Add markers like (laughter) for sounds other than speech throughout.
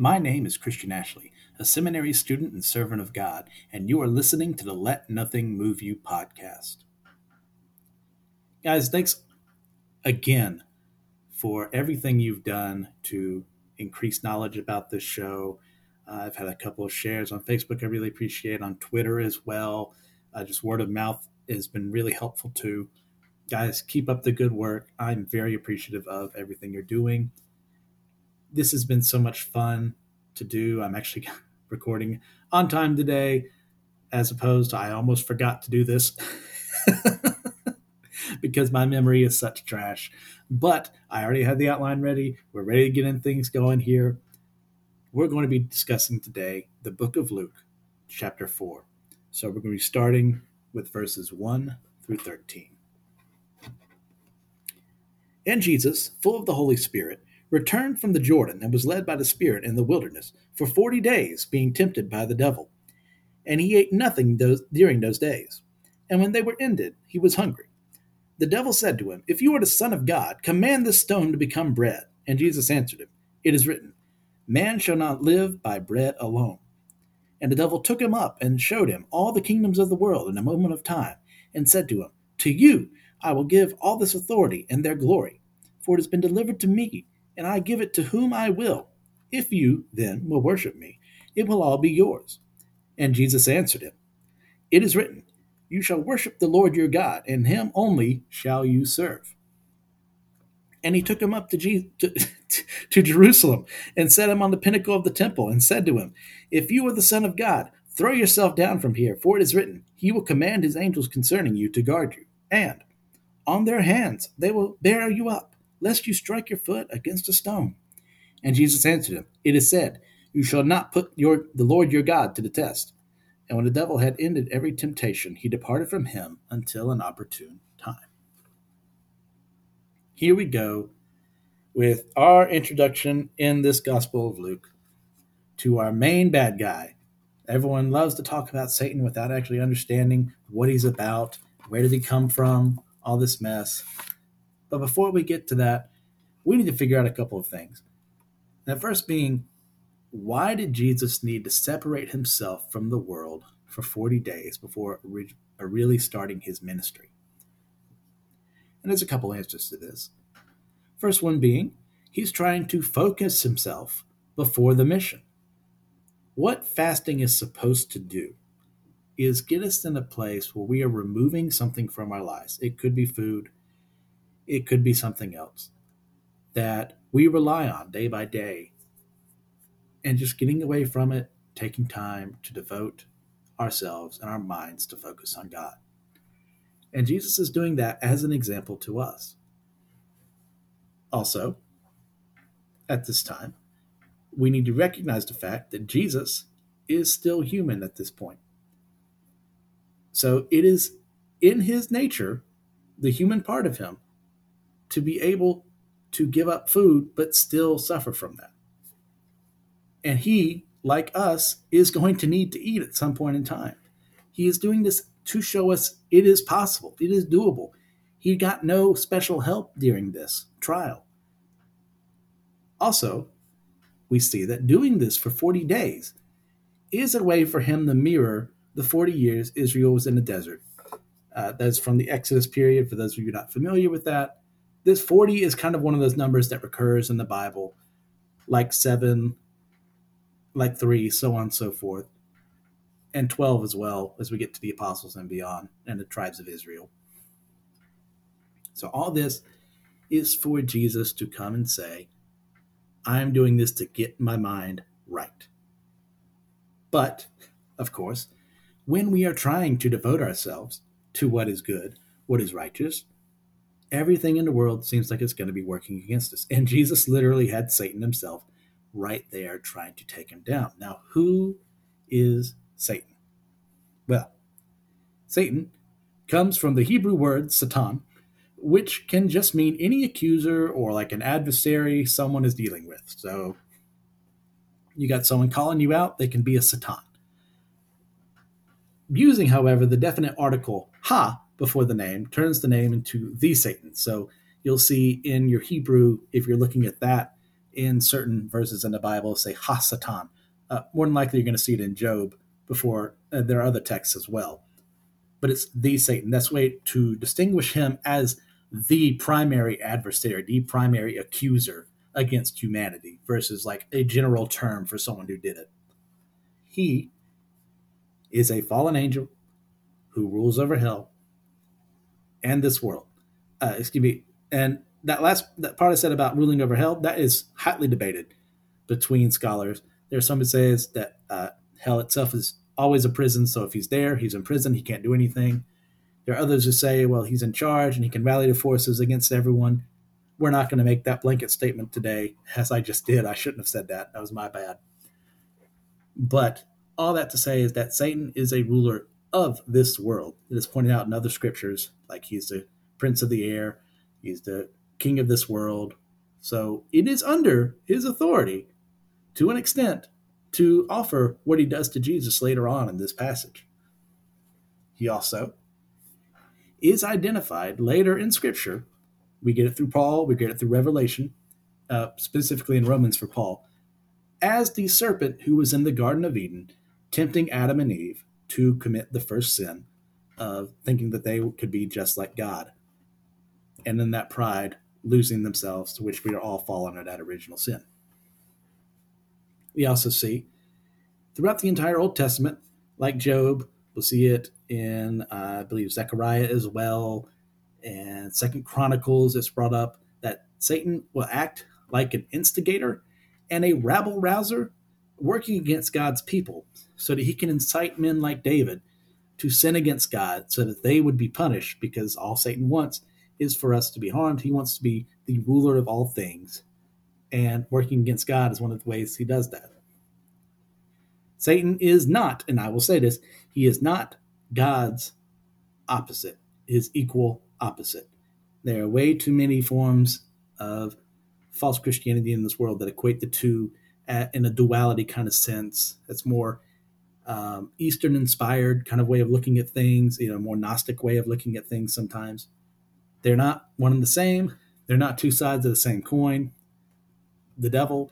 My name is Christian Ashley, a seminary student and servant of God, and you are listening to the Let Nothing Move You podcast. Guys, thanks again for everything you've done to increase knowledge about this show. Uh, I've had a couple of shares on Facebook I really appreciate, on Twitter as well. Uh, just word of mouth has been really helpful too. Guys, keep up the good work. I'm very appreciative of everything you're doing. This has been so much fun to do. I'm actually (laughs) recording on time today, as opposed to I almost forgot to do this. (laughs) because my memory is such trash. But I already had the outline ready. We're ready to get in things going here. We're going to be discussing today the book of Luke, chapter 4. So we're going to be starting with verses 1 through 13. And Jesus, full of the Holy Spirit, returned from the Jordan and was led by the Spirit in the wilderness for forty days, being tempted by the devil. And he ate nothing those, during those days. And when they were ended, he was hungry. The devil said to him, If you are the Son of God, command this stone to become bread. And Jesus answered him, It is written, Man shall not live by bread alone. And the devil took him up and showed him all the kingdoms of the world in a moment of time, and said to him, To you I will give all this authority and their glory, for it has been delivered to me and I give it to whom I will. If you, then, will worship me, it will all be yours. And Jesus answered him, It is written, You shall worship the Lord your God, and him only shall you serve. And he took him up to, Je- to, (laughs) to Jerusalem and set him on the pinnacle of the temple and said to him, If you are the Son of God, throw yourself down from here, for it is written, He will command His angels concerning you to guard you, and on their hands they will bear you up lest you strike your foot against a stone. And Jesus answered him, It is said, You shall not put your, the Lord your God to the test. And when the devil had ended every temptation, he departed from him until an opportune time. Here we go with our introduction in this Gospel of Luke to our main bad guy. Everyone loves to talk about Satan without actually understanding what he's about, where did he come from, all this mess. But before we get to that, we need to figure out a couple of things. The first being, why did Jesus need to separate himself from the world for 40 days before uh, really starting his ministry? And there's a couple answers to this. First one being, he's trying to focus himself before the mission. What fasting is supposed to do is get us in a place where we are removing something from our lives. It could be food, it could be something else that we rely on day by day. And just getting away from it, taking time to devote ourselves and our minds to focus on God. And Jesus is doing that as an example to us. Also, at this time, we need to recognize the fact that Jesus is still human at this point. So it is in his nature, the human part of him, to be able to give up food but still suffer from that. And he, like us, is going to need to eat at some point in time. He is doing this to show us it is possible, it is doable. He got no special help during this trial. Also, we see that doing this for 40 days is a way for him to mirror the 40 years Israel was in the desert. Uh, that's from the Exodus period, for those of you not familiar with that this 40 is kind of one of those numbers that recurs in the Bible, like seven, like three, so on and so forth, and 12 as well as we get to the apostles and beyond and the tribes of Israel. So, all this is for Jesus to come and say, I'm doing this to get my mind right. But, of course, when we are trying to devote ourselves to what is good, what is righteous, everything in the world seems like it's going to be working against us. And Jesus literally had Satan himself right there trying to take him down. Now, who is Satan? Well, Satan comes from the Hebrew word Satan, which can just mean any accuser or like an adversary someone is dealing with. So you got someone calling you out, they can be a Satan. Using, however, the definite article ha before the name turns the name into the Satan. So you'll see in your Hebrew, if you're looking at that in certain verses in the Bible say Hasatan. Uh, more than likely, you're going to see it in Job before uh, there are other texts as well. But it's the Satan. That's way to distinguish him as the primary adversary, the primary accuser against humanity versus like a general term for someone who did it. He is a fallen angel who rules over hell and this world. Uh, excuse me. And that last that part I said about ruling over hell that is hotly debated between scholars. There's some who says that uh, hell itself is always a prison, so if he's there, he's in prison, he can't do anything. There are others who say, well, he's in charge and he can rally the forces against everyone. We're not going to make that blanket statement today, as I just did. I shouldn't have said that. That was my bad. But all that to say is that Satan is a ruler of this world. It is pointed out in other scriptures, like he's the prince of the air, he's the king of this world. So it is under his authority, to an extent, to offer what he does to Jesus later on in this passage. He also is identified later in Scripture. We get it through Paul, we get it through Revelation, uh, specifically in Romans for Paul, as the serpent who was in the Garden of Eden, tempting Adam and Eve to commit the first sin of thinking that they could be just like God. And in that pride, losing themselves, to which we are all fallen under that original sin. We also see throughout the entire Old Testament, like Job, we'll see it in, uh, I believe, Zechariah as well, and Second Chronicles. It's brought up that Satan will act like an instigator and a rabble rouser working against God's people so that he can incite men like David to sin against God so that they would be punished because all Satan wants is for us to be harmed. He wants to be the ruler of all things. And working against God is one of the ways he does that. Satan is not, and I will say this, he is not God's opposite, his equal opposite. There are way too many forms of false Christianity in this world that equate the two at, in a duality kind of sense. It's more um, Eastern inspired kind of way of looking at things, you know, more Gnostic way of looking at things sometimes. They're not one and the same. They're not two sides of the same coin. The devil,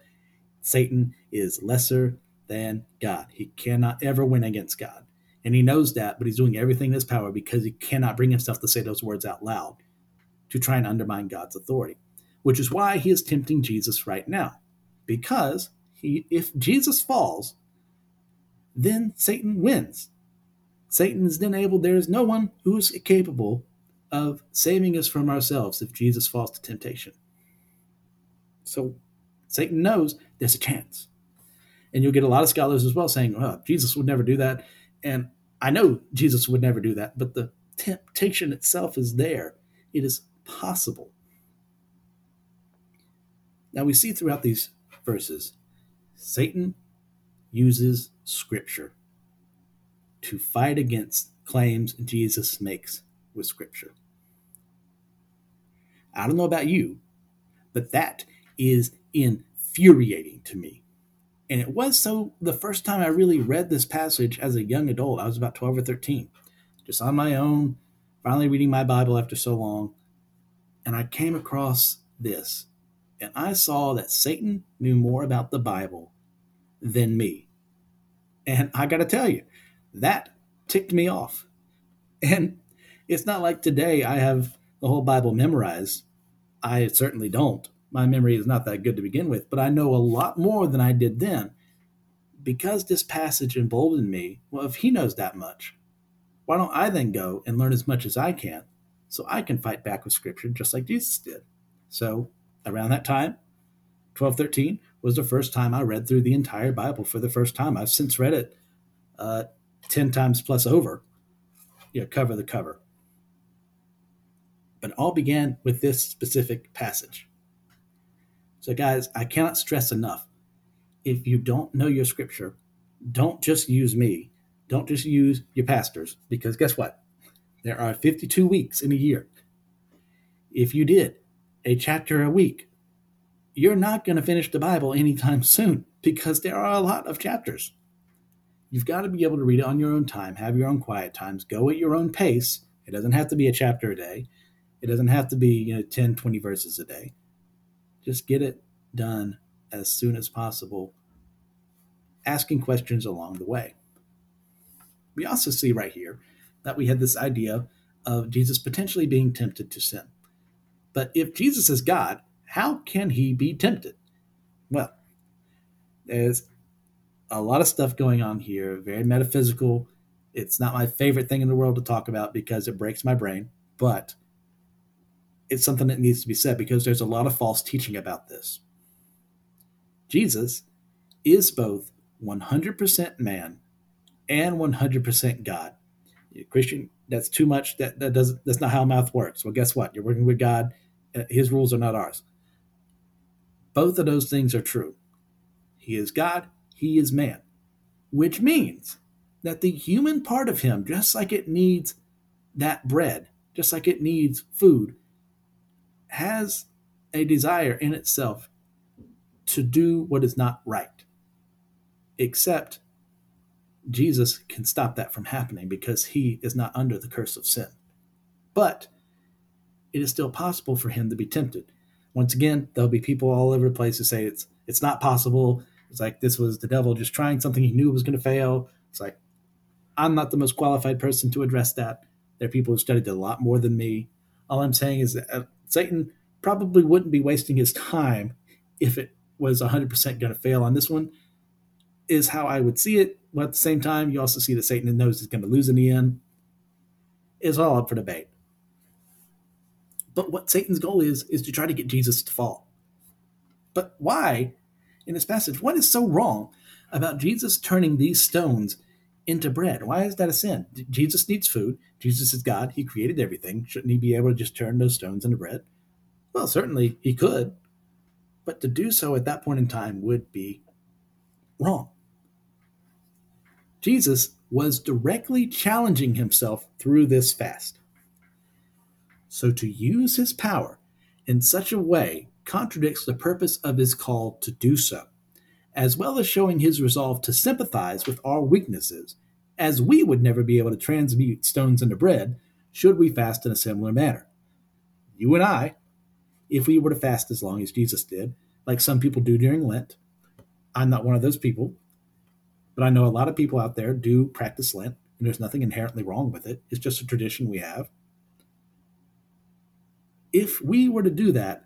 Satan, is lesser than God. He cannot ever win against God. And he knows that, but he's doing everything in his power because he cannot bring himself to say those words out loud to try and undermine God's authority, which is why he is tempting Jesus right now. Because he, if Jesus falls, then Satan wins. Satan is then able, there is no one who is capable of saving us from ourselves if Jesus falls to temptation. So Satan knows there's a chance. And you'll get a lot of scholars as well saying, well, Jesus would never do that. And I know Jesus would never do that, but the temptation itself is there. It is possible. Now we see throughout these verses, Satan uses scripture to fight against claims Jesus makes with scripture. I don't know about you, but that is infuriating to me. And it was so the first time I really read this passage as a young adult. I was about 12 or 13, just on my own, finally reading my Bible after so long. And I came across this. And I saw that Satan knew more about the Bible than me. And I got to tell you, that ticked me off. And it's not like today I have the whole Bible memorized. I certainly don't my memory is not that good to begin with, but I know a lot more than I did then. Because this passage emboldened me, well, if he knows that much, why don't I then go and learn as much as I can so I can fight back with Scripture just like Jesus did? So around that time, 12, 13, was the first time I read through the entire Bible for the first time. I've since read it uh, 10 times plus over, you know, cover the cover. But it all began with this specific passage. So, guys, I cannot stress enough if you don't know your scripture, don't just use me. Don't just use your pastors, because guess what? There are 52 weeks in a year. If you did a chapter a week, you're not going to finish the Bible anytime soon because there are a lot of chapters. You've got to be able to read it on your own time, have your own quiet times, go at your own pace. It doesn't have to be a chapter a day. It doesn't have to be, you know, 10, 20 verses a day. Just get it done as soon as possible, asking questions along the way. We also see right here that we had this idea of Jesus potentially being tempted to sin. But if Jesus is God, how can he be tempted? Well, there's a lot of stuff going on here, very metaphysical. It's not my favorite thing in the world to talk about because it breaks my brain, but it's something that needs to be said because there's a lot of false teaching about this. Jesus is both 100% man and 100% God. Christian, that's too much. That that doesn't. That's not how math works. Well, guess what? You're working with God. Uh, his rules are not ours. Both of those things are true. He is God. He is man, which means that the human part of him, just like it needs that bread, just like it needs food, has a desire in itself to do what is not right. Except Jesus can stop that from happening because he is not under the curse of sin. But it is still possible for him to be tempted. Once again, there'll be people all over the place who say it's it's not possible. It's like this was the devil just trying something he knew was going to fail. It's like I'm not the most qualified person to address that. There are people who studied a lot more than me. All I'm saying is that uh, Satan probably wouldn't be wasting his time if it was 100% going to fail on this one is how I would see it. But at the same time, you also see that Satan knows he's going to lose in the end. It's all up for debate. But what Satan's goal is, is to try to get Jesus to fall. But why, in this passage, what is so wrong about Jesus turning these stones into bread? Why is that a sin? Jesus needs food. Jesus is God. He created everything. Shouldn't he be able to just turn those stones into bread? Well, certainly he could. But to do so at that point in time would be wrong. Jesus was directly challenging himself through this fast. So to use his power in such a way contradicts the purpose of his call to do so, as well as showing his resolve to sympathize with our weaknesses, as we would never be able to transmute stones into bread should we fast in a similar manner. You and I, if we were to fast as long as Jesus did, like some people do during Lent, I'm not one of those people, but I know a lot of people out there do practice Lent, and there's nothing inherently wrong with it. It's just a tradition we have. If we were to do that,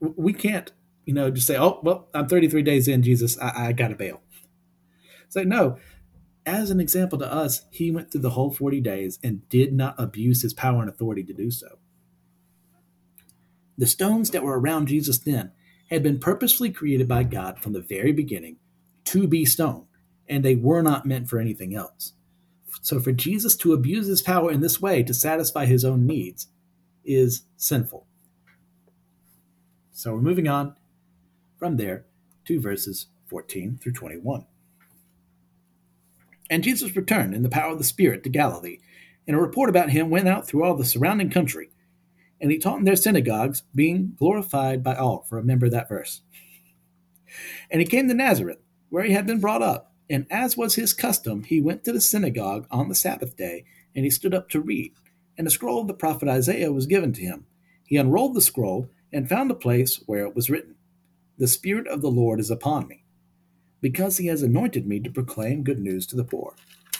we can't, you know, just say, oh, well, I'm 33 days in, Jesus, I, I got to bail. Like, no, as an example to us, he went through the whole 40 days and did not abuse his power and authority to do so. The stones that were around Jesus then had been purposefully created by God from the very beginning to be stone, and they were not meant for anything else. So for Jesus to abuse his power in this way to satisfy his own needs is sinful. So we're moving on from there to verses 14 through 21. And Jesus returned in the power of the Spirit to Galilee, and a report about him went out through all the surrounding country. And he taught in their synagogues, being glorified by all. For remember that verse. And he came to Nazareth where he had been brought up. And as was his custom, he went to the synagogue on the Sabbath day, and he stood up to read. And the scroll of the prophet Isaiah was given to him. He unrolled the scroll and found a place where it was written The Spirit of the Lord is upon me, because he has anointed me to proclaim good news to the poor.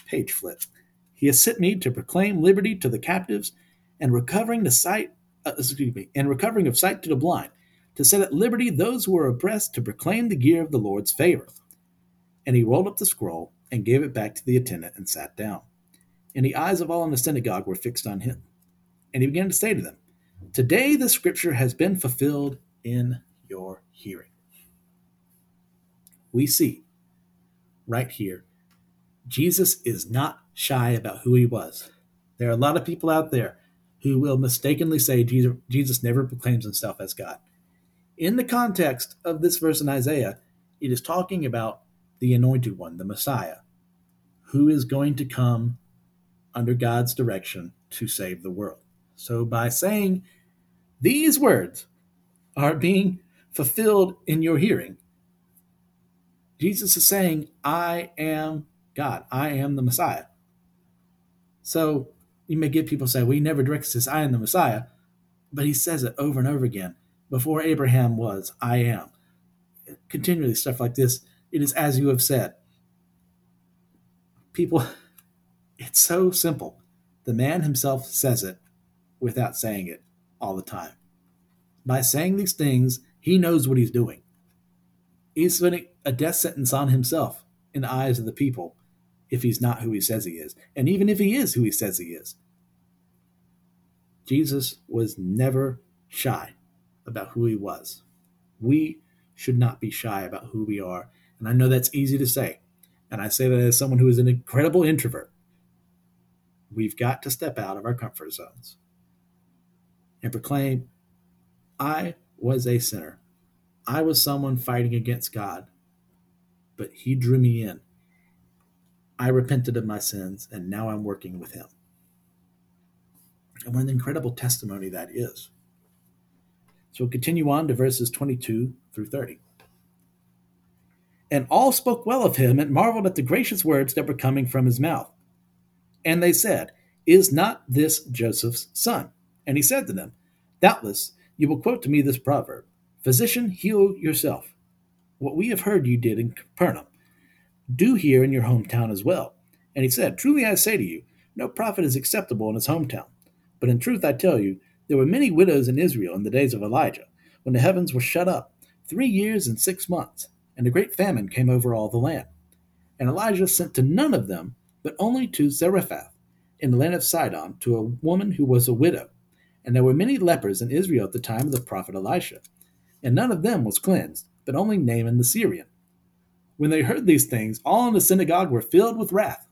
Page flip. He has sent me to proclaim liberty to the captives and recovering the sight, uh, excuse me, and recovering of sight to the blind, to set at liberty those who are oppressed, to proclaim the year of the Lord's favor. And he rolled up the scroll and gave it back to the attendant and sat down. And the eyes of all in the synagogue were fixed on him. And he began to say to them, Today the scripture has been fulfilled in your hearing. We see right here, Jesus is not shy about who he was. There are a lot of people out there who will mistakenly say Jesus never proclaims himself as God. In the context of this verse in Isaiah, it is talking about the anointed one, the Messiah, who is going to come under God's direction to save the world. So by saying these words are being fulfilled in your hearing, Jesus is saying, I am God. I am the Messiah. So you may get people say, well, he never directly says, I am the Messiah, but he says it over and over again. Before Abraham was, I am. Continually, stuff like this. It is as you have said. People, it's so simple. The man himself says it without saying it all the time. By saying these things, he knows what he's doing. He's putting a death sentence on himself in the eyes of the people if he's not who he says he is. And even if he is who he says he is, Jesus was never shy about who he was. We should not be shy about who we are. And I know that's easy to say. And I say that as someone who is an incredible introvert. We've got to step out of our comfort zones and proclaim, I was a sinner. I was someone fighting against God, but He drew me in. I repented of my sins, and now I'm working with Him. And what an incredible testimony that is. So we'll continue on to verses 22 through 30. And all spoke well of him and marveled at the gracious words that were coming from his mouth. And they said, Is not this Joseph's son? And he said to them, Doubtless you will quote to me this proverb Physician, heal yourself. What we have heard you did in Capernaum, do here in your hometown as well. And he said, Truly I say to you, no prophet is acceptable in his hometown. But in truth I tell you, there were many widows in Israel in the days of Elijah, when the heavens were shut up, three years and six months, and a great famine came over all the land. And Elijah sent to none of them, but only to Zarephath, in the land of Sidon, to a woman who was a widow. And there were many lepers in Israel at the time of the prophet Elisha. And none of them was cleansed, but only Naaman the Syrian. When they heard these things, all in the synagogue were filled with wrath.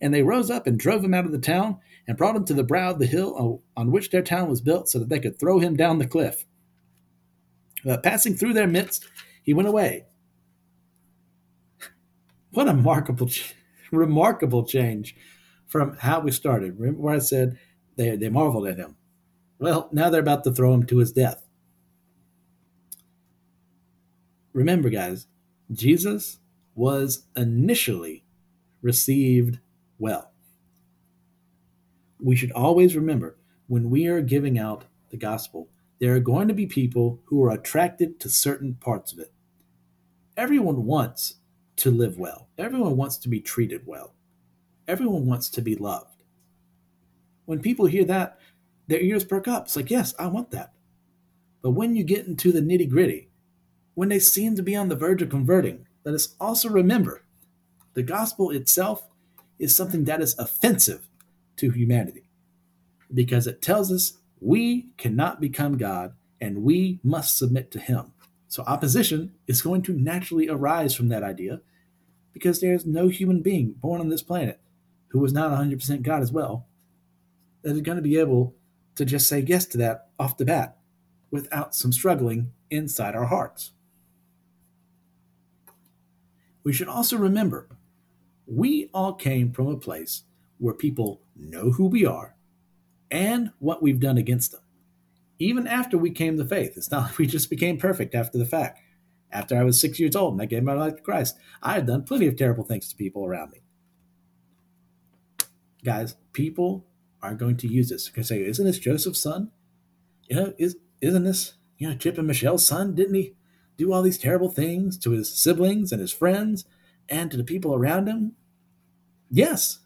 And they rose up and drove him out of the town and brought him to the brow of the hill on which their town was built, so that they could throw him down the cliff. But passing through their midst, he went away. (laughs) What a remarkable, remarkable change from how we started. Remember where I said they, they marveled at him? Well, now they're about to throw him to his death. Remember, guys, Jesus was initially received well we should always remember when we are giving out the gospel, there are going to be people who are attracted to certain parts of it. Everyone wants to live well, everyone wants to be treated well, everyone wants to be loved. When people hear that, their ears perk up. It's like, yes, I want that. But when you get into the nitty gritty, when they seem to be on the verge of converting, let us also remember the gospel itself is something that is offensive to humanity because it tells us we cannot become God and we must submit to Him. So opposition is going to naturally arise from that idea because there's no human being born on this planet who was not 100% God as well that is going to be able to just say yes to that off the bat without some struggling inside our hearts. We should also remember we all came from a place where people know who we are and what we've done against them. Even after we came to faith, it's not like we just became perfect after the fact. After I was six years old and I gave my life to Christ, I had done plenty of terrible things to people around me. Guys, people are going to use this. To say, "Isn't this Joseph's son? You know, is isn't this you know Chip and Michelle's son? Didn't he do all these terrible things to his siblings and his friends and to the people around him?" Yes,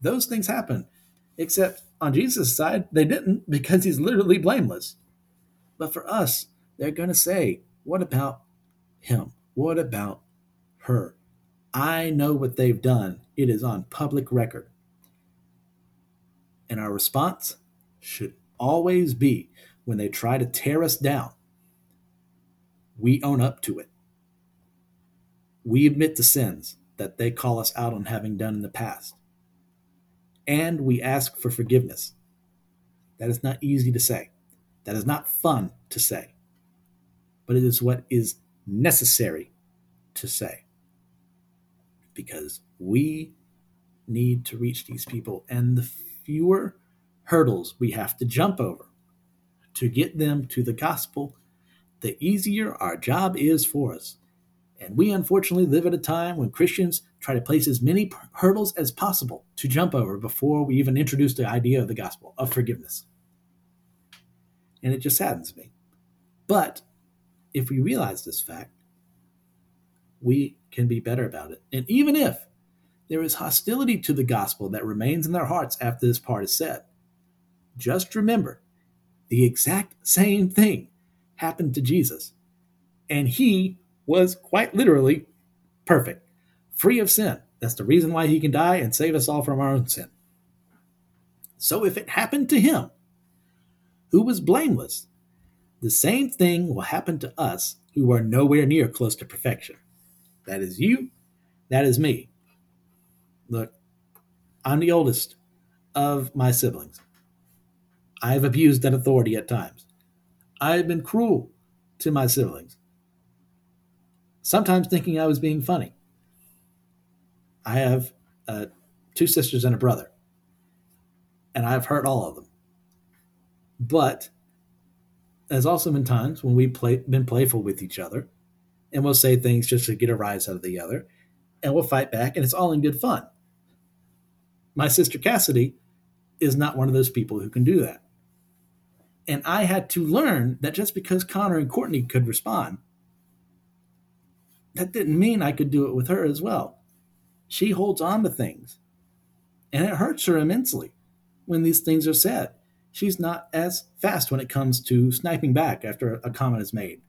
those things happen. Except on Jesus' side, they didn't because he's literally blameless. But for us, they're going to say, What about him? What about her? I know what they've done. It is on public record. And our response should always be when they try to tear us down, we own up to it. We admit the sins that they call us out on having done in the past and we ask for forgiveness. That is not easy to say. That is not fun to say. But it is what is necessary to say. Because we need to reach these people, and the fewer hurdles we have to jump over to get them to the gospel, the easier our job is for us. And we unfortunately live at a time when Christians try to place as many hurdles as possible to jump over before we even introduce the idea of the gospel of forgiveness. And it just saddens me But if we realize this fact, we can be better about it. And even if there is hostility to the gospel that remains in their hearts after this part is said, just remember the exact same thing happened to Jesus. And he was quite literally perfect, free of sin. That's the reason why he can die and save us all from our own sin. So if it happened to him, who was blameless, the same thing will happen to us who are nowhere near close to perfection. That is you, that is me. Look, I'm the oldest of my siblings. I've abused that authority at times. I've been cruel to my siblings, sometimes thinking I was being funny. I have uh, two sisters and a brother, and I've hurt all of them. But there's also been times when we've play, been playful with each other, and we'll say things just to get a rise out of the other, and we'll fight back, and it's all in good fun. My sister Cassidy is not one of those people who can do that. And I had to learn that just because Connor and Courtney could respond, that didn't mean I could do it with her as well. She holds on to things, and it hurts her immensely when these things are said. She's not as fast when it comes to sniping back after a comment is made,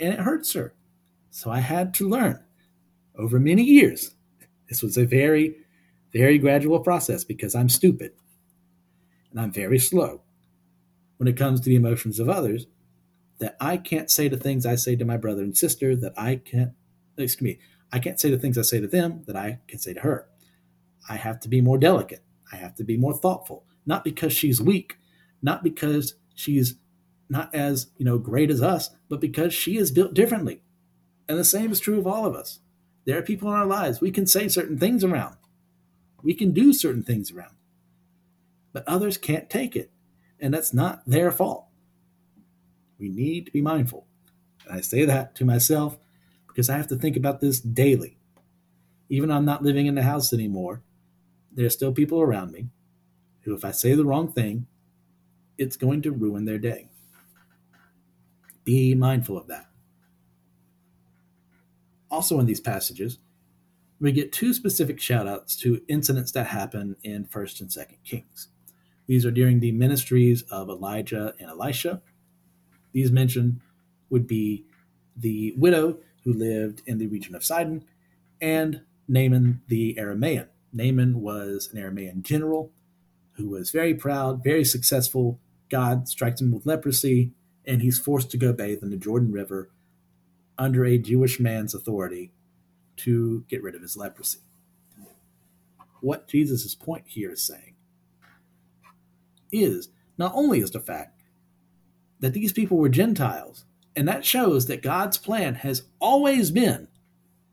and it hurts her. So I had to learn over many years. This was a very, very gradual process because I'm stupid and I'm very slow when it comes to the emotions of others that I can't say the things I say to my brother and sister that I can't, excuse me, I can't say the things I say to them that I can say to her. I have to be more delicate. I have to be more thoughtful, not because she's weak, not because she's not as, you know, great as us, but because she is built differently. And the same is true of all of us. There are people in our lives we can say certain things around. We can do certain things around. But others can't take it and that's not their fault. We need to be mindful. And I say that to myself because I have to think about this daily. Even I'm not living in the house anymore, there are still people around me who, if I say the wrong thing, it's going to ruin their day. Be mindful of that. Also, in these passages, we get two specific shout outs to incidents that happen in 1st and 2nd Kings. These are during the ministries of Elijah and Elisha. These mentioned would be the widow who lived in the region of Sidon and Naaman the Aramaean. Naaman was an Aramaean general who was very proud, very successful. God strikes him with leprosy, and he's forced to go bathe in the Jordan River under a Jewish man's authority to get rid of his leprosy. What Jesus' point here is saying is not only is the fact that these people were Gentiles, and that shows that God's plan has always been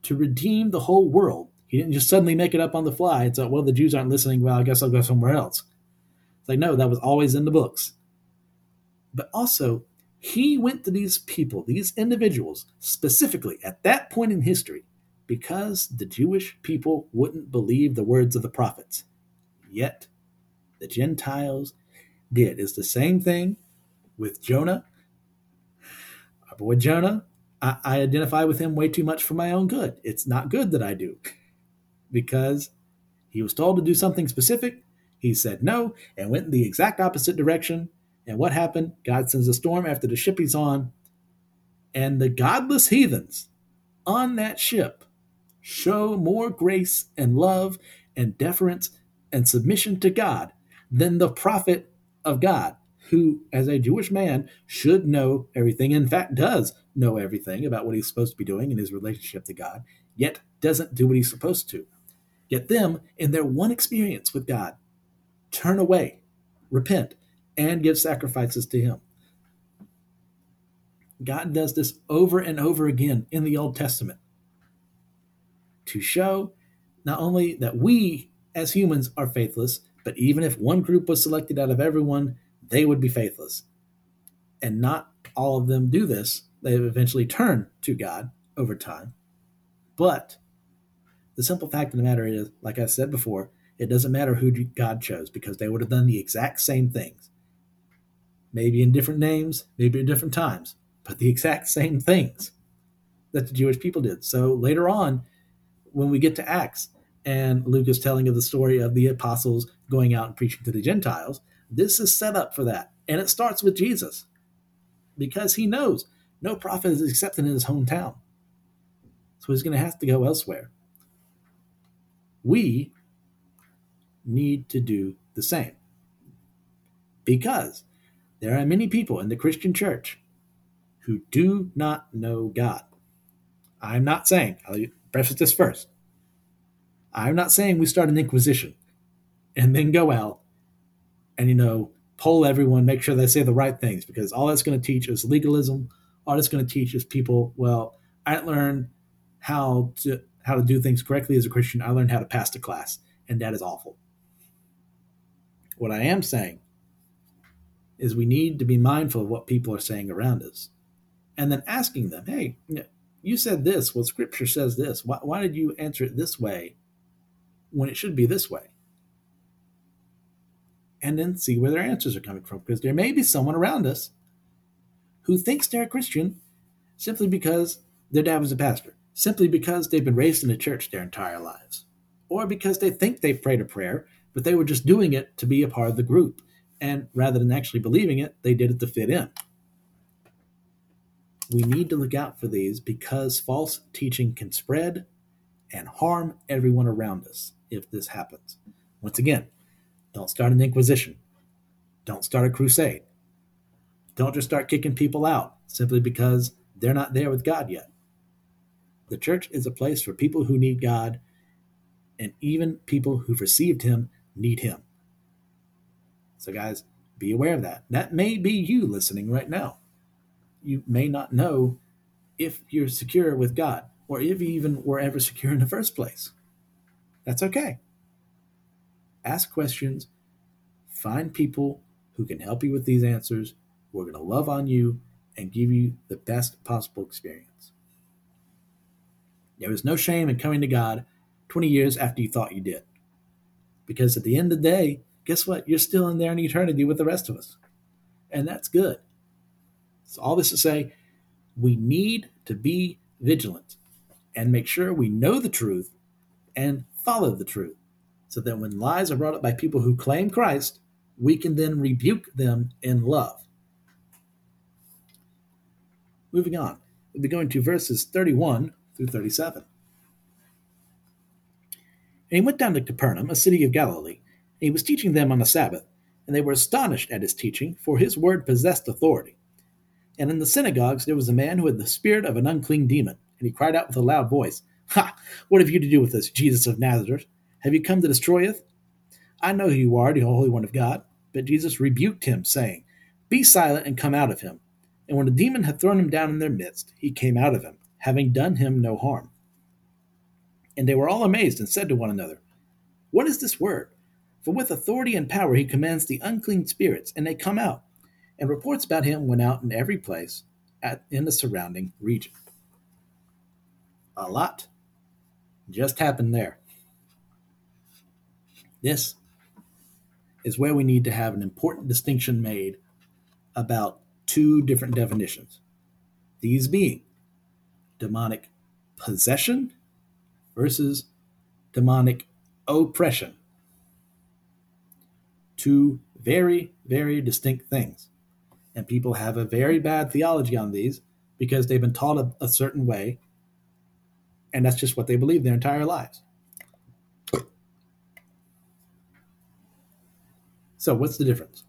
to redeem the whole world. He didn't just suddenly make it up on the fly It's like, well, the Jews aren't listening. Well, I guess I'll go somewhere else. It's like, no, that was always in the books. But also, he went to these people, these individuals, specifically at that point in history, because the Jewish people wouldn't believe the words of the prophets. Yet, the Gentiles did. It's the same thing with Jonah. Our boy Jonah, I, I identify with him way too much for my own good. It's not good that I do because he was told to do something specific. He said no and went in the exact opposite direction. And what happened? God sends a storm after the ship he's on. And the godless heathens on that ship show more grace and love and deference and submission to God than the prophet of God, who, as a Jewish man, should know everything, in fact, does know everything about what he's supposed to be doing in his relationship to God, yet doesn't do what he's supposed to. Yet them, in their one experience with God, turn away, repent, and give sacrifices to Him. God does this over and over again in the Old Testament to show not only that we as humans are faithless, but even if one group was selected out of everyone, they would be faithless. And not all of them do this. They eventually turn to God over time. But the simple fact of the matter is, like I said before, it doesn't matter who God chose because they would have done the exact same things. maybe in different names, maybe at different times, but the exact same things that the Jewish people did. So later on, when we get to Acts and Luke is telling of the story of the apostles going out and preaching to the Gentiles, this is set up for that. And it starts with Jesus because he knows no prophet is accepted in his hometown. So he's going to have to go elsewhere. We need to do the same because there are many people in the Christian church who do not know God. I'm not saying, I'll preface this first. I'm not saying we start an inquisition and then go out and, you know, poll everyone, make sure they say the right things, because all that's going to teach is legalism. All that's going to teach is people, well, I learned how to how to do things correctly as a Christian. I learned how to pass the class, and that is awful. What I am saying is we need to be mindful of what people are saying around us, and then asking them, "Hey, you said this. Well, Scripture says this. Why, why did you answer it this way when it should be this way?" And then see where their answers are coming from. Because there may be someone around us who thinks they're a Christian simply because their dad was a pastor, simply because they've been raised in a church their entire lives, or because they think they prayed a prayer, but they were just doing it to be a part of the group. And rather than actually believing it, they did it to fit in. We need to look out for these because false teaching can spread and harm everyone around us if this happens. Once again, don't start an inquisition. Don't start a crusade. Don't just start kicking people out simply because they're not there with God yet. The church is a place for people who need God, and even people who've received Him need Him. So, guys, be aware of that. That may be you listening right now. You may not know if you're secure with God or if you even were ever secure in the first place. That's okay ask questions, find people who can help you with these answers. We're going to love on you and give you the best possible experience. There is no shame in coming to God 20 years after you thought you did. Because at the end of the day, guess what? You're still in there in eternity with the rest of us. And that's good. So, all this to say, we need to be vigilant and make sure we know the truth and follow the truth so that when lies are brought up by people who claim Christ, we can then rebuke them in love. Moving on, we'll be going to verses 31 through 37. And he went down to Capernaum, a city of Galilee, and he was teaching them on the Sabbath, and they were astonished at his teaching, for his word possessed authority. And in the synagogues there was a man who had the spirit of an unclean demon, and he cried out with a loud voice, Ha! What have you to do with us, Jesus of Nazareth? Have you come to destroy us? I know who you are, the Holy One of God. But Jesus rebuked him, saying, Be silent and come out of him. And when the demon had thrown him down in their midst, he came out of him, having done him no harm. And they were all amazed and said to one another, What is this word? For with authority and power he commands the unclean spirits, and they come out. And reports about him went out in every place at, in the surrounding region. A lot just happened there. This is where we need to have an important distinction made about two different definitions. These being demonic possession versus demonic oppression. Two very, very distinct things. And people have a very bad theology on these because they've been taught a, a certain way, and that's just what they believe their entire lives. So, what's the difference?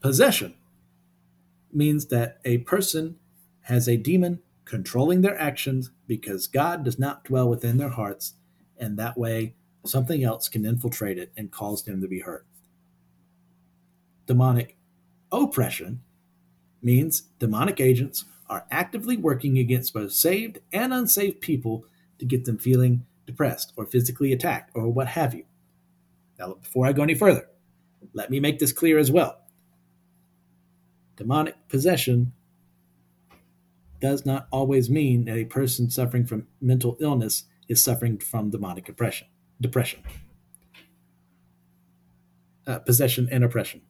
Possession means that a person has a demon controlling their actions because God does not dwell within their hearts, and that way something else can infiltrate it and cause them to be hurt. Demonic oppression means demonic agents are actively working against both saved and unsaved people to get them feeling depressed or physically attacked or what have you. Now, before I go any further, let me make this clear as well. Demonic possession does not always mean that a person suffering from mental illness is suffering from demonic oppression, Depression, uh, possession, and oppression.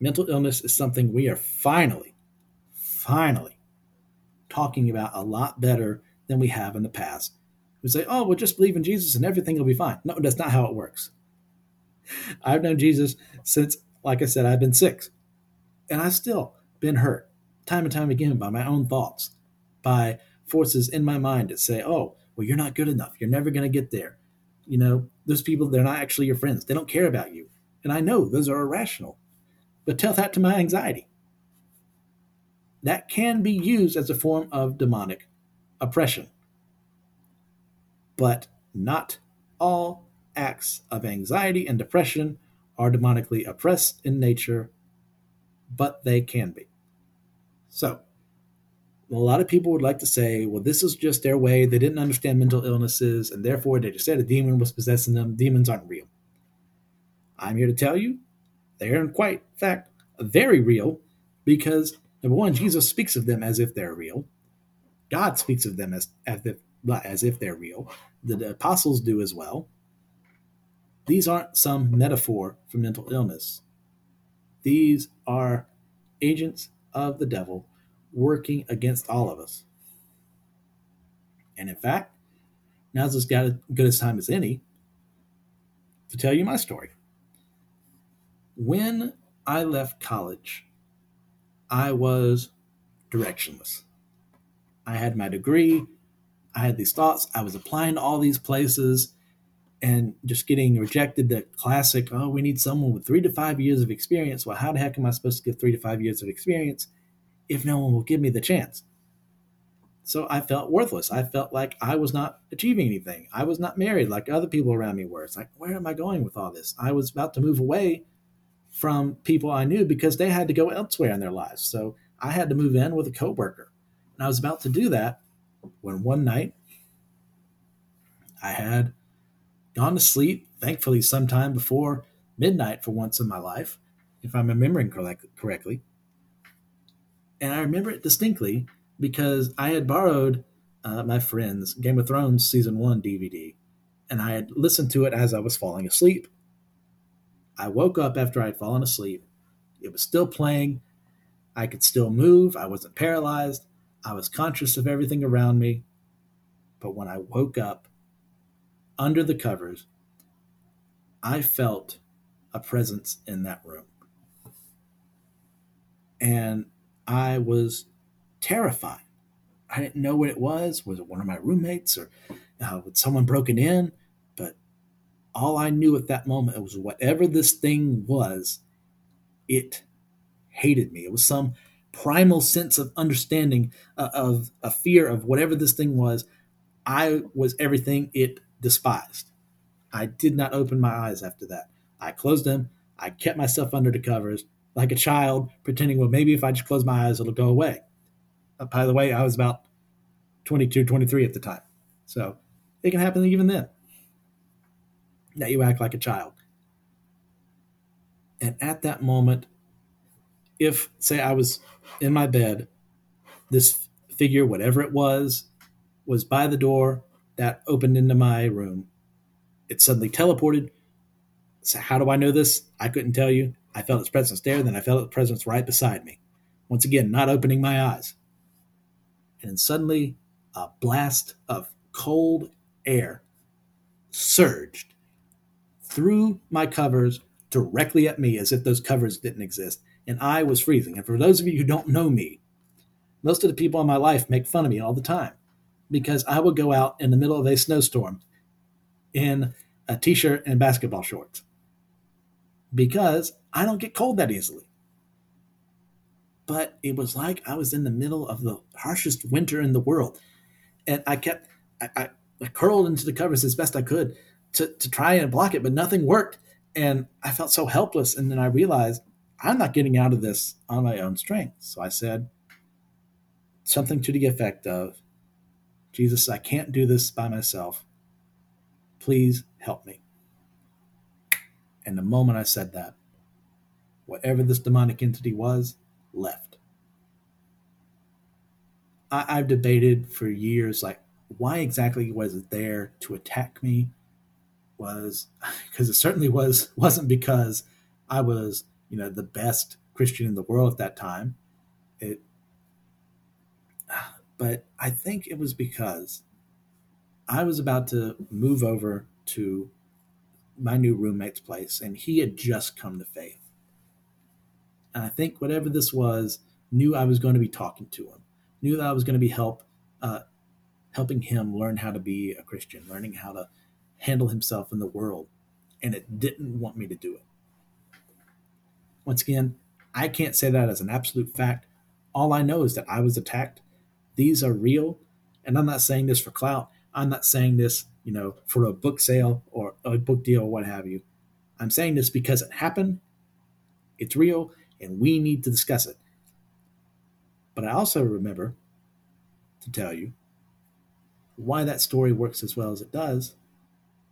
mental illness is something we are finally, finally talking about a lot better than we have in the past. We say, oh, well, just believe in Jesus and everything will be fine. No, that's not how it works. I've known Jesus since, like I said, I've been six. And I've still been hurt time and time again by my own thoughts, by forces in my mind that say, oh, well, you're not good enough. You're never going to get there. You know, those people, they're not actually your friends. They don't care about you. And I know those are irrational. But tell that to my anxiety. That can be used as a form of demonic oppression. But not all acts of anxiety and depression are demonically oppressed in nature, but they can be. So, a lot of people would like to say, well, this is just their way. They didn't understand mental illnesses, and therefore they just said a demon was possessing them. Demons aren't real. I'm here to tell you they are, in quite fact, very real because, number one, Jesus speaks of them as if they're real. God speaks of them as, as, if, as if they're real. The apostles do as well. These aren't some metaphor for mental illness. These are agents of the devil working against all of us. And in fact, now's as good a time as any to tell you my story. When I left college, I was directionless. I had my degree, I had these thoughts, I was applying to all these places and just getting rejected the classic, oh, we need someone with three to five years of experience. Well, how the heck am I supposed to get three to five years of experience if no one will give me the chance? So I felt worthless. I felt like I was not achieving anything. I was not married like other people around me were. It's like, where am I going with all this? I was about to move away from people I knew because they had to go elsewhere in their lives. So I had to move in with a coworker. And I was about to do that when one night I had gone to sleep, thankfully, sometime before midnight for once in my life, if I'm remembering correct, correctly. And I remember it distinctly because I had borrowed uh, my friend's Game of Thrones season one DVD, and I had listened to it as I was falling asleep. I woke up after I had fallen asleep. It was still playing. I could still move. I wasn't paralyzed. I was conscious of everything around me. But when I woke up under the covers, I felt a presence in that room. And I was terrified. I didn't know what it was. Was it one of my roommates or uh, was someone broken in? But all I knew at that moment was whatever this thing was, it hated me. It was some primal sense of understanding uh, of a fear of whatever this thing was. I was everything it despised. I did not open my eyes after that. I closed them. I kept myself under the covers like a child, pretending, well, maybe if I just close my eyes, it'll go away. Uh, by the way, I was about 22, 23 at the time. So it can happen even then that you act like a child. And at that moment, if, say, I was in my bed, this figure, whatever it was, was by the door that opened into my room. It suddenly teleported. So, how do I know this? I couldn't tell you. I felt its presence there, then I felt its presence right beside me. Once again, not opening my eyes. And suddenly, a blast of cold air surged through my covers directly at me as if those covers didn't exist. And I was freezing. And for those of you who don't know me, most of the people in my life make fun of me all the time because I would go out in the middle of a snowstorm in a t shirt and basketball shorts because I don't get cold that easily. But it was like I was in the middle of the harshest winter in the world. And I kept, I, I, I curled into the covers as best I could to, to try and block it, but nothing worked. And I felt so helpless. And then I realized I'm not getting out of this on my own strength. So I said something to the effect of, Jesus, I can't do this by myself. Please help me. And the moment I said that, whatever this demonic entity was, left. I, have debated for years, like, why exactly was it there to attack me? Was (laughs) because it certainly was (laughs) wasn't because I was, you know, the best Christian in the world at that time. It, but I think it was because I was about to move over to my new roommate's place, and he had just come to faith. And I think whatever this was, knew I was going to be talking to him, knew that I was going to be help, uh, helping him learn how to be a Christian, learning how to handle himself in the world, and it didn't want me to do it. Once again, I can't say that as an absolute fact. All I know is that I was attacked. These are real, and I'm not saying this for clout. I'm not saying this, you know, for a book sale or a book deal or what have you. I'm saying this because it happened. It's real, and we need to discuss it. But I also remember to tell you why that story works as well as it does,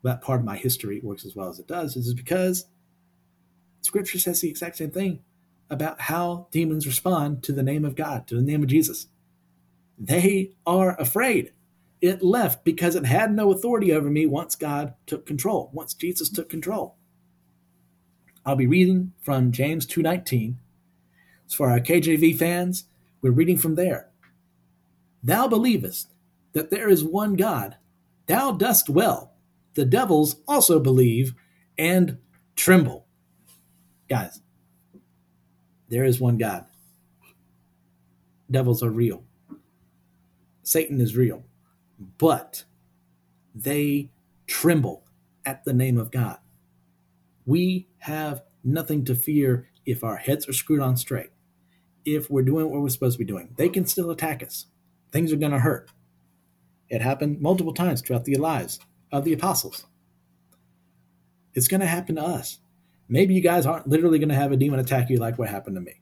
that part of my history works as well as it does, is because Scripture says the exact same thing about how demons respond to the name of God, to the name of Jesus. They are afraid. It left because it had no authority over me once God took control, once Jesus took control. I'll be reading from James 2:19. As for our KJV fans, we're reading from there. Thou believest that there is one God. Thou dost well. The devils also believe and tremble. Guys, there is one God. Devils are real. Satan is real. But they tremble at the name of God. We have nothing to fear if our heads are screwed on straight. If we're doing what we're supposed to be doing, they can still attack us. Things are going to hurt. It happened multiple times throughout the lives of the apostles. It's going to happen to us. Maybe you guys aren't literally going to have a demon attack you like what happened to me.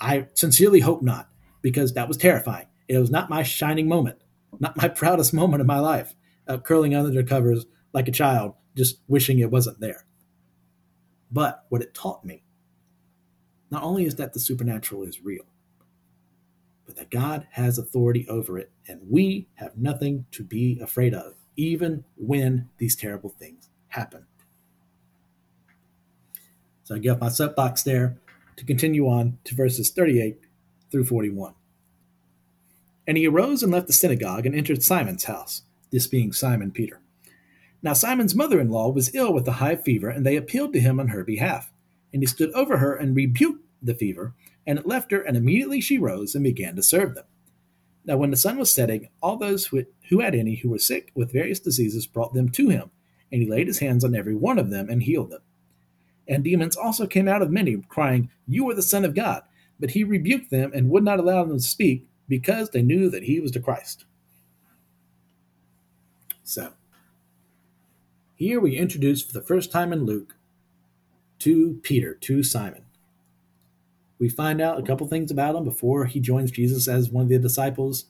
I sincerely hope not, because that was terrifying. It was not my shining moment, not my (laughs) proudest moment of my life, uh, curling under the covers like a child, just wishing it wasn't there. But what it taught me, not only is that the supernatural is real, but that God has authority over it, and we have nothing to be afraid of, even when these terrible things happen. So I off my soapbox there to continue on to verses 38 through 41. And he arose and left the synagogue and entered Simon's house, this being Simon Peter. Now Simon's mother in law was ill with a high fever, and they appealed to him on her behalf. And he stood over her and rebuked the fever, and it left her, and immediately she rose and began to serve them. Now, when the sun was setting, all those who, who had any who were sick with various diseases brought them to him, and he laid his hands on every one of them and healed them. And demons also came out of many, crying, You are the Son of God. But he rebuked them and would not allow them to speak, because they knew that he was the Christ. So, here we introduce for the first time in Luke to Peter, to Simon. We find out a couple things about him before he joins Jesus as one of the disciples.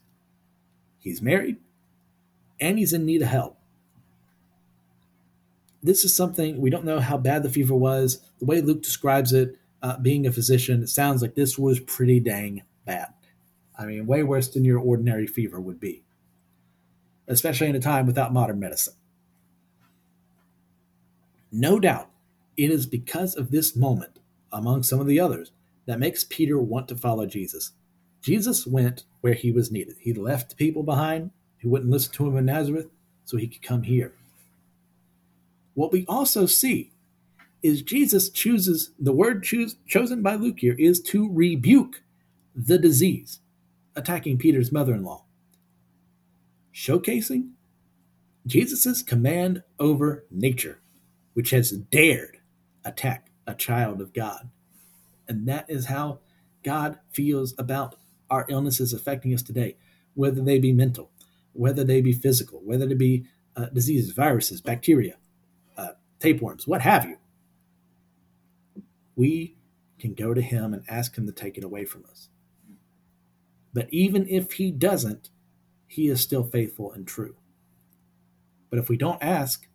He's married and he's in need of help this is something we don't know how bad the fever was. The way Luke describes it, uh, being a physician, it sounds like this was pretty dang bad. I mean, way worse than your ordinary fever would be, especially in a time without modern medicine. No doubt, it is because of this moment, among some of the others, that makes Peter want to follow Jesus. Jesus went where he was needed. He left people behind who wouldn't listen to him in Nazareth so he could come here. What we also see is Jesus chooses the word choose, chosen by Luke here is to rebuke the disease attacking Peter's mother in law, showcasing Jesus' command over nature, which has dared attack a child of God. And that is how God feels about our illnesses affecting us today, whether they be mental, whether they be physical, whether they be uh, diseases, viruses, bacteria tapeworms, what have you. We can go to him and ask him to take it away from us. But even if he doesn't, he is still faithful and true. But if we don't ask,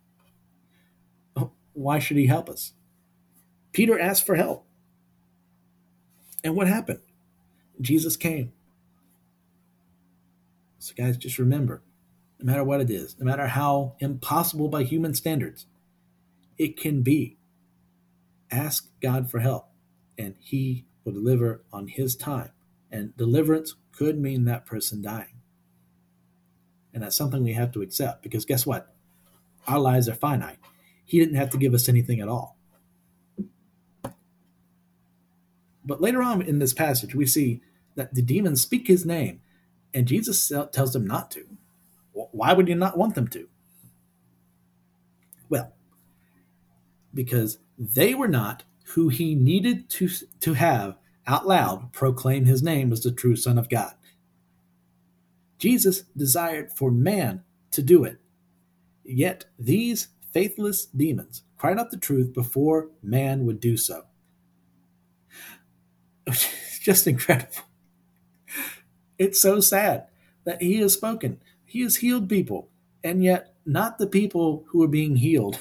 why should he help us? Peter asked for help. And what happened? Jesus came. So, guys, just remember no matter what it is, no matter how impossible by human standards, it can be. Ask God for help, and He will deliver on his time. And deliverance could mean that person dying. And that's something we have to accept because guess what? Our lives are finite. He didn't have to give us anything at all. But later on in this passage, we see that the demons speak his name, and Jesus tells them not to. Why would you not want them to? Well, because they were not who he needed to, to have out loud proclaim his name as the true Son of God. Jesus desired for man to do it. Yet these faithless demons cried out the truth before man would do so. (laughs) Just incredible. It's so sad that he has spoken. He has healed people, and yet not the people who are being healed.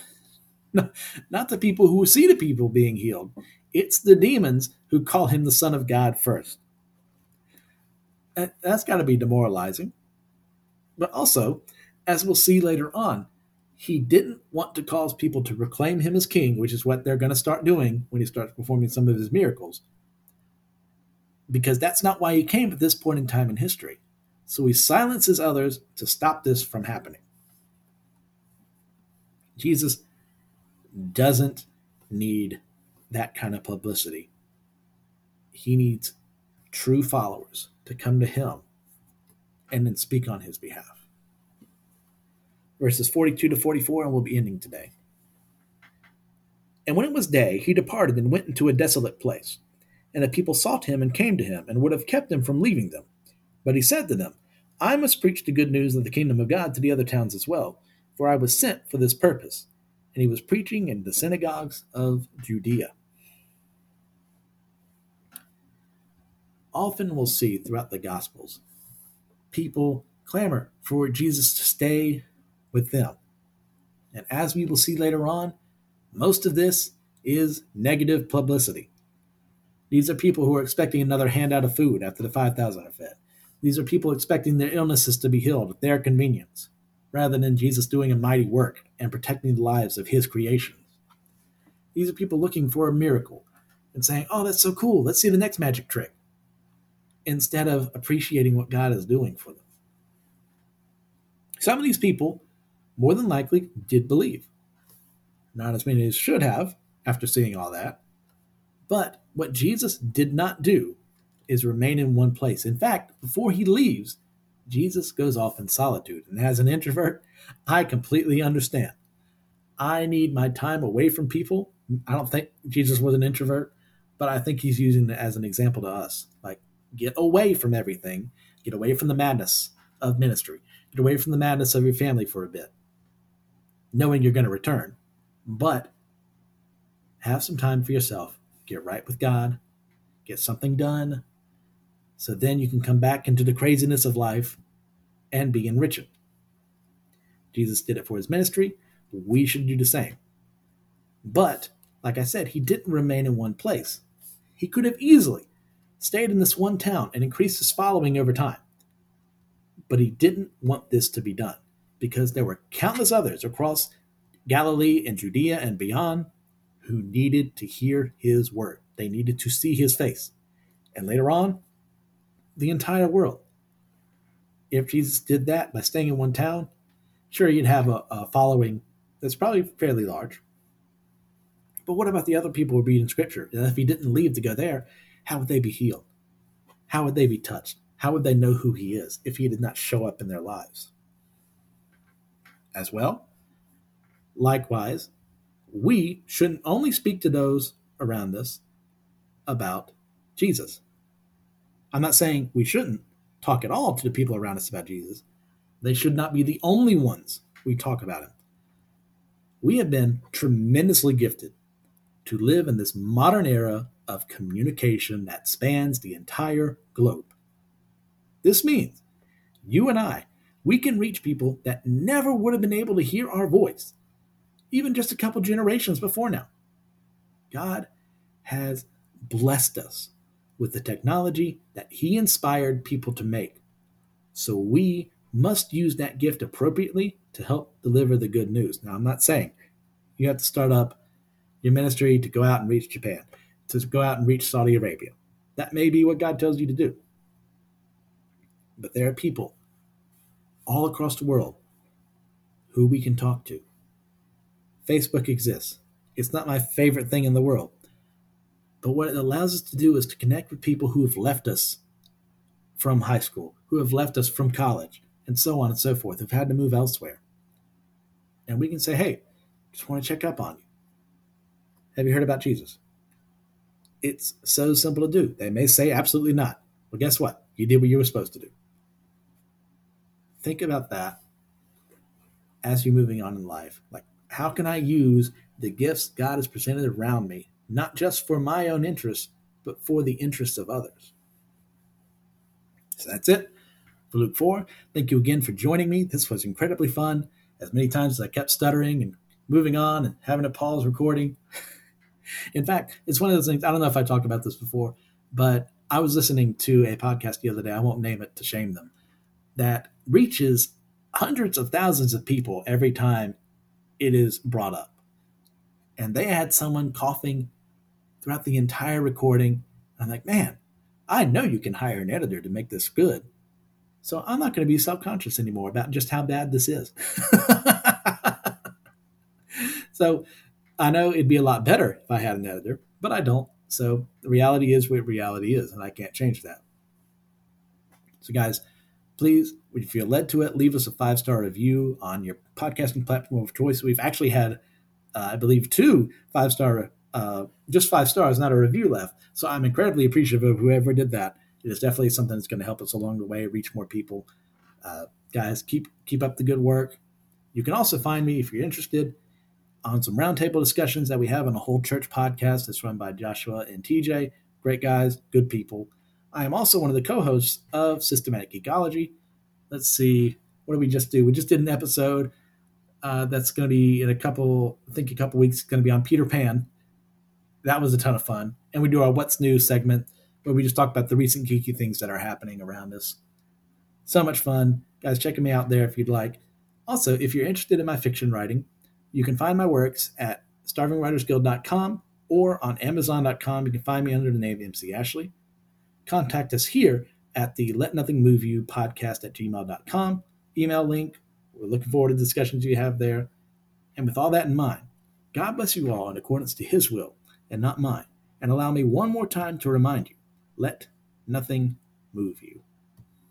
(laughs) not the people who see the people being healed. It's the demons who call him the Son of God first. That's got to be demoralizing. But also, as we'll see later on, he didn't want to cause people to proclaim him as king, which is what they're going to start doing when he starts performing some of his miracles. Because that's not why he came at this point in time in history. So he silences others to stop this from happening. Jesus doesn't need that kind of publicity. He needs true followers to come to him and then speak on his behalf. Verses 42 to 44, and we'll be ending today. And when it was day, he departed and went into a desolate place. And the people sought him and came to him, and would have kept him from leaving them. But he said to them, I must preach the good news of the kingdom of God to the other towns as well, for I was sent for this purpose. And he was preaching in the synagogues of Judea. Often we'll see throughout the Gospels people clamor for Jesus to stay with them. And as we will see later on, most of this is negative publicity. These are people who are expecting another handout of food after the 5,000 are fed. These are people expecting their illnesses to be healed at their convenience, rather than Jesus doing a mighty work and protecting the lives of his creations. These are people looking for a miracle and saying, Oh, that's so cool. Let's see the next magic trick instead of appreciating what God is doing for them. Some of these people, more than likely, did believe. Not as many as should have after seeing all that. But what Jesus did not do is remain in one place. In fact, before he leaves, Jesus goes off in solitude. And as an introvert, I completely understand. I need my time away from people. I don't think Jesus was an introvert, but I think he's using it as an example to us. Like, Get away from everything. Get away from the madness of ministry. Get away from the madness of your family for a bit, knowing you're going to return. But have some time for yourself. Get right with God. Get something done. So then you can come back into the craziness of life and be enriched. Jesus did it for his ministry. We should do the same. But, like I said, he didn't remain in one place. He could have easily stayed in this one town and increased his following over time. But he didn't want this to be done because there were countless others across Galilee and Judea and beyond who needed to hear his word. They needed to see his face. And later on, the entire world. If Jesus did that by staying in one town, sure, you'd have a, a following that's probably fairly large. But what about the other people who read in Scripture? And if he didn't leave to go there, how would they be healed? How would they be touched? How would they know who he is if he did not show up in their lives? As well, likewise, we shouldn't only speak to those around us about Jesus. I'm not saying we shouldn't talk at all to the people around us about Jesus. They should not be the only ones we talk about him. We have been tremendously gifted to live in this modern era of communication that spans the entire globe. This means you and I, we can reach people that never would have been able to hear our voice, even just a couple generations before now. God has blessed us with the technology that He inspired people to make. So we must use that gift appropriately to help deliver the good news. Now, I'm not saying you have to start up your ministry to go out and reach Japan, to go out and reach Saudi Arabia. That may be what God tells you to do. But there are people all across the world who we can talk to. Facebook exists. It's not my favorite thing in the world. But what it allows us to do is to connect with people who have left us from high school, who have left us from college, and so on and so forth, who've had to move elsewhere. And we can say, hey, just want to check up on you. Have you heard about Jesus? It's so simple to do. They may say absolutely not. Well, guess what? You did what you were supposed to do. Think about that as you're moving on in life. Like, how can I use the gifts God has presented around me, not just for my own interests, but for the interests of others? So that's it for Luke 4. Thank you again for joining me. This was incredibly fun. As many times as I kept stuttering and moving on and having to pause recording. (laughs) In fact, it's one of those things. I don't know if I talked about this before, but I was listening to a podcast the other day. I won't name it to shame them. That reaches hundreds of thousands of people every time it is brought up. And they had someone coughing throughout the entire recording. I'm like, man, I know you can hire an editor to make this good. So I'm not going to be self conscious anymore about just how bad this is. (laughs) so I know it'd be a lot better if I had an editor, but I don't. So the reality is what reality is, and I can't change that. So, guys, please, if you feel led to it, leave us a five star review on your podcasting platform of choice. We've actually had, uh, I believe, two five star, uh, just five stars, not a review left. So I'm incredibly appreciative of whoever did that. It is definitely something that's going to help us along the way, reach more people. Uh, guys, keep keep up the good work. You can also find me if you're interested on some roundtable discussions that we have on a whole church podcast that's run by Joshua and TJ. Great guys, good people. I am also one of the co-hosts of Systematic Geekology. Let's see, what did we just do? We just did an episode uh, that's going to be in a couple, I think a couple weeks, going to be on Peter Pan. That was a ton of fun. And we do our What's New segment where we just talk about the recent geeky things that are happening around us. So much fun. Guys, checking me out there if you'd like. Also, if you're interested in my fiction writing, you can find my works at starvingwritersguild.com or on amazon.com. You can find me under the name MC Ashley. Contact us here at the Let Nothing Move You podcast at gmail.com. Email link. We're looking forward to the discussions you have there. And with all that in mind, God bless you all in accordance to his will and not mine. And allow me one more time to remind you let nothing move you.